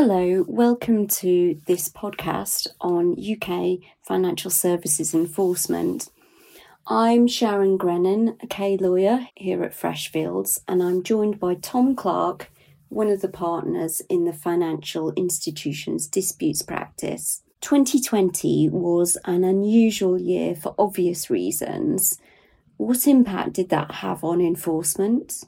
Hello, welcome to this podcast on UK financial services enforcement. I'm Sharon Grennan, a K lawyer here at Freshfields, and I'm joined by Tom Clark, one of the partners in the Financial Institutions Disputes Practice. 2020 was an unusual year for obvious reasons. What impact did that have on enforcement?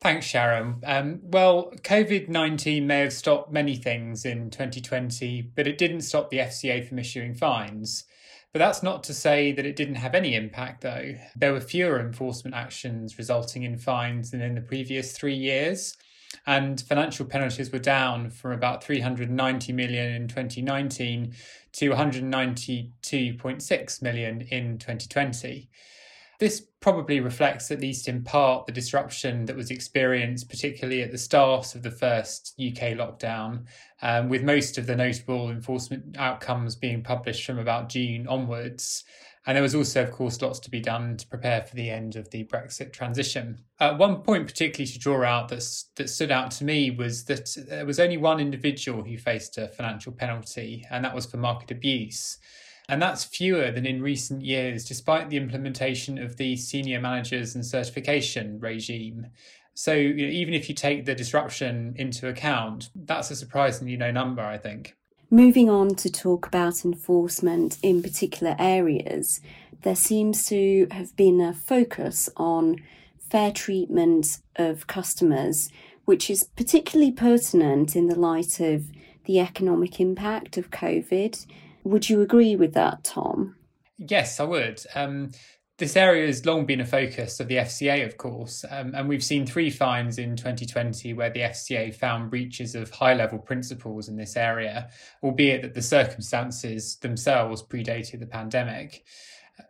Thanks, Sharon. Um, well, COVID 19 may have stopped many things in 2020, but it didn't stop the FCA from issuing fines. But that's not to say that it didn't have any impact, though. There were fewer enforcement actions resulting in fines than in the previous three years, and financial penalties were down from about 390 million in 2019 to 192.6 million in 2020. This probably reflects, at least in part, the disruption that was experienced, particularly at the start of the first UK lockdown, um, with most of the notable enforcement outcomes being published from about June onwards. And there was also, of course, lots to be done to prepare for the end of the Brexit transition. Uh, one point, particularly to draw out that, that stood out to me, was that there was only one individual who faced a financial penalty, and that was for market abuse. And that's fewer than in recent years, despite the implementation of the senior managers and certification regime. So you know, even if you take the disruption into account, that's a surprisingly low number, I think. Moving on to talk about enforcement in particular areas, there seems to have been a focus on fair treatment of customers, which is particularly pertinent in the light of the economic impact of COVID would you agree with that, Tom? Yes, I would. Um, this area has long been a focus of the FCA, of course, um, and we've seen three fines in 2020 where the FCA found breaches of high level principles in this area, albeit that the circumstances themselves predated the pandemic.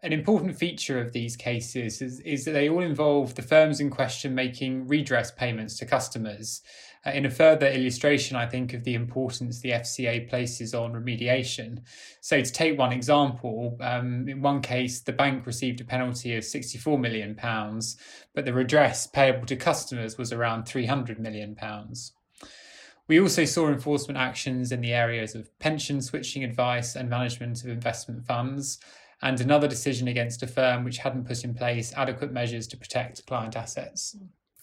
An important feature of these cases is, is that they all involve the firms in question making redress payments to customers. Uh, in a further illustration, I think, of the importance the FCA places on remediation. So, to take one example, um, in one case, the bank received a penalty of £64 million, but the redress payable to customers was around £300 million. We also saw enforcement actions in the areas of pension switching advice and management of investment funds, and another decision against a firm which hadn't put in place adequate measures to protect client assets.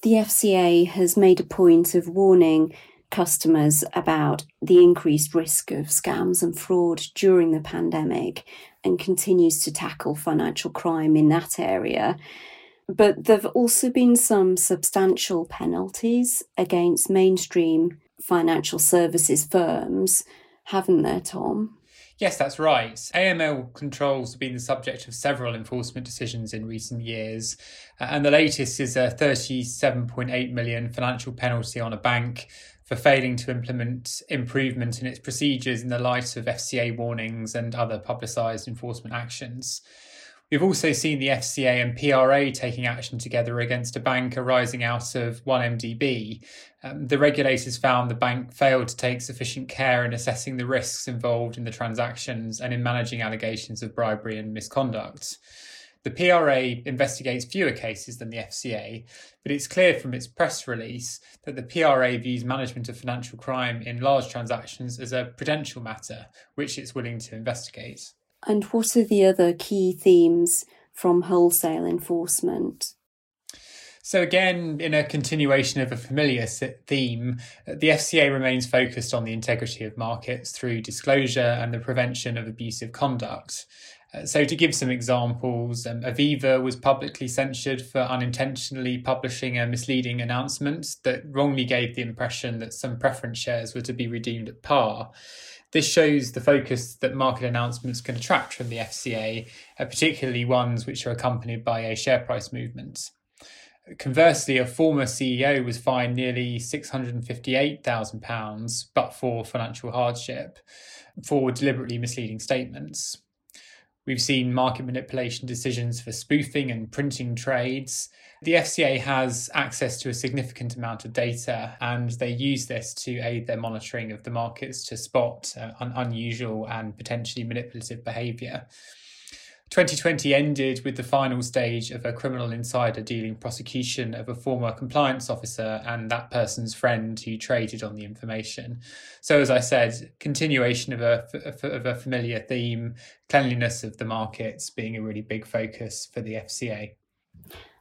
The FCA has made a point of warning customers about the increased risk of scams and fraud during the pandemic and continues to tackle financial crime in that area. But there have also been some substantial penalties against mainstream financial services firms, haven't there, Tom? Yes, that's right. AML controls have been the subject of several enforcement decisions in recent years, uh, and the latest is a 37.8 million financial penalty on a bank for failing to implement improvement in its procedures in the light of FCA warnings and other publicised enforcement actions. We've also seen the FCA and PRA taking action together against a bank arising out of 1MDB. Um, the regulators found the bank failed to take sufficient care in assessing the risks involved in the transactions and in managing allegations of bribery and misconduct. The PRA investigates fewer cases than the FCA, but it's clear from its press release that the PRA views management of financial crime in large transactions as a prudential matter, which it's willing to investigate. And what are the other key themes from wholesale enforcement? So, again, in a continuation of a familiar theme, the FCA remains focused on the integrity of markets through disclosure and the prevention of abusive conduct. Uh, so, to give some examples, um, Aviva was publicly censured for unintentionally publishing a misleading announcement that wrongly gave the impression that some preference shares were to be redeemed at par. This shows the focus that market announcements can attract from the FCA, uh, particularly ones which are accompanied by a share price movement. Conversely, a former CEO was fined nearly £658,000, but for financial hardship, for deliberately misleading statements. We've seen market manipulation decisions for spoofing and printing trades. The FCA has access to a significant amount of data, and they use this to aid their monitoring of the markets to spot uh, un- unusual and potentially manipulative behaviour. 2020 ended with the final stage of a criminal insider dealing prosecution of a former compliance officer and that person's friend who traded on the information. So, as I said, continuation of a, of a familiar theme, cleanliness of the markets being a really big focus for the FCA.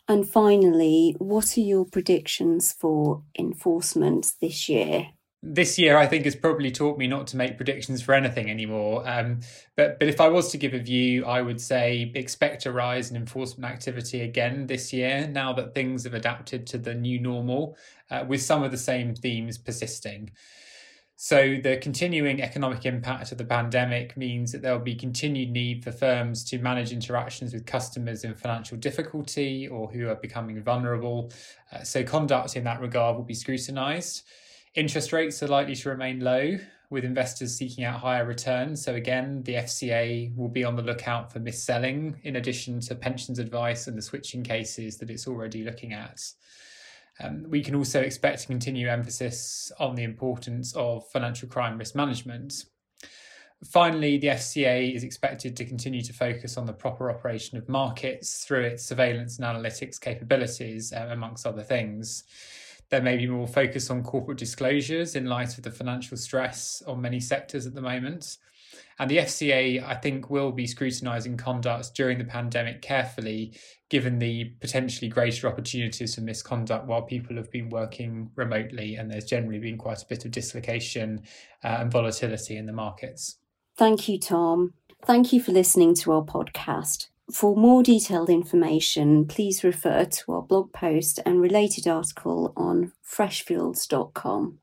And finally, what are your predictions for enforcement this year? This year I think has probably taught me not to make predictions for anything anymore. Um, but but if I was to give a view, I would say expect a rise in enforcement activity again this year. Now that things have adapted to the new normal, uh, with some of the same themes persisting. So the continuing economic impact of the pandemic means that there will be continued need for firms to manage interactions with customers in financial difficulty or who are becoming vulnerable. Uh, so conduct in that regard will be scrutinised. Interest rates are likely to remain low, with investors seeking out higher returns. So, again, the FCA will be on the lookout for mis-selling, in addition to pensions advice and the switching cases that it's already looking at. Um, we can also expect to continue emphasis on the importance of financial crime risk management. Finally, the FCA is expected to continue to focus on the proper operation of markets through its surveillance and analytics capabilities, uh, amongst other things. There may be more focus on corporate disclosures in light of the financial stress on many sectors at the moment. And the FCA, I think, will be scrutinising conduct during the pandemic carefully, given the potentially greater opportunities for misconduct while people have been working remotely and there's generally been quite a bit of dislocation uh, and volatility in the markets. Thank you, Tom. Thank you for listening to our podcast. For more detailed information, please refer to our blog post and related article on freshfields.com.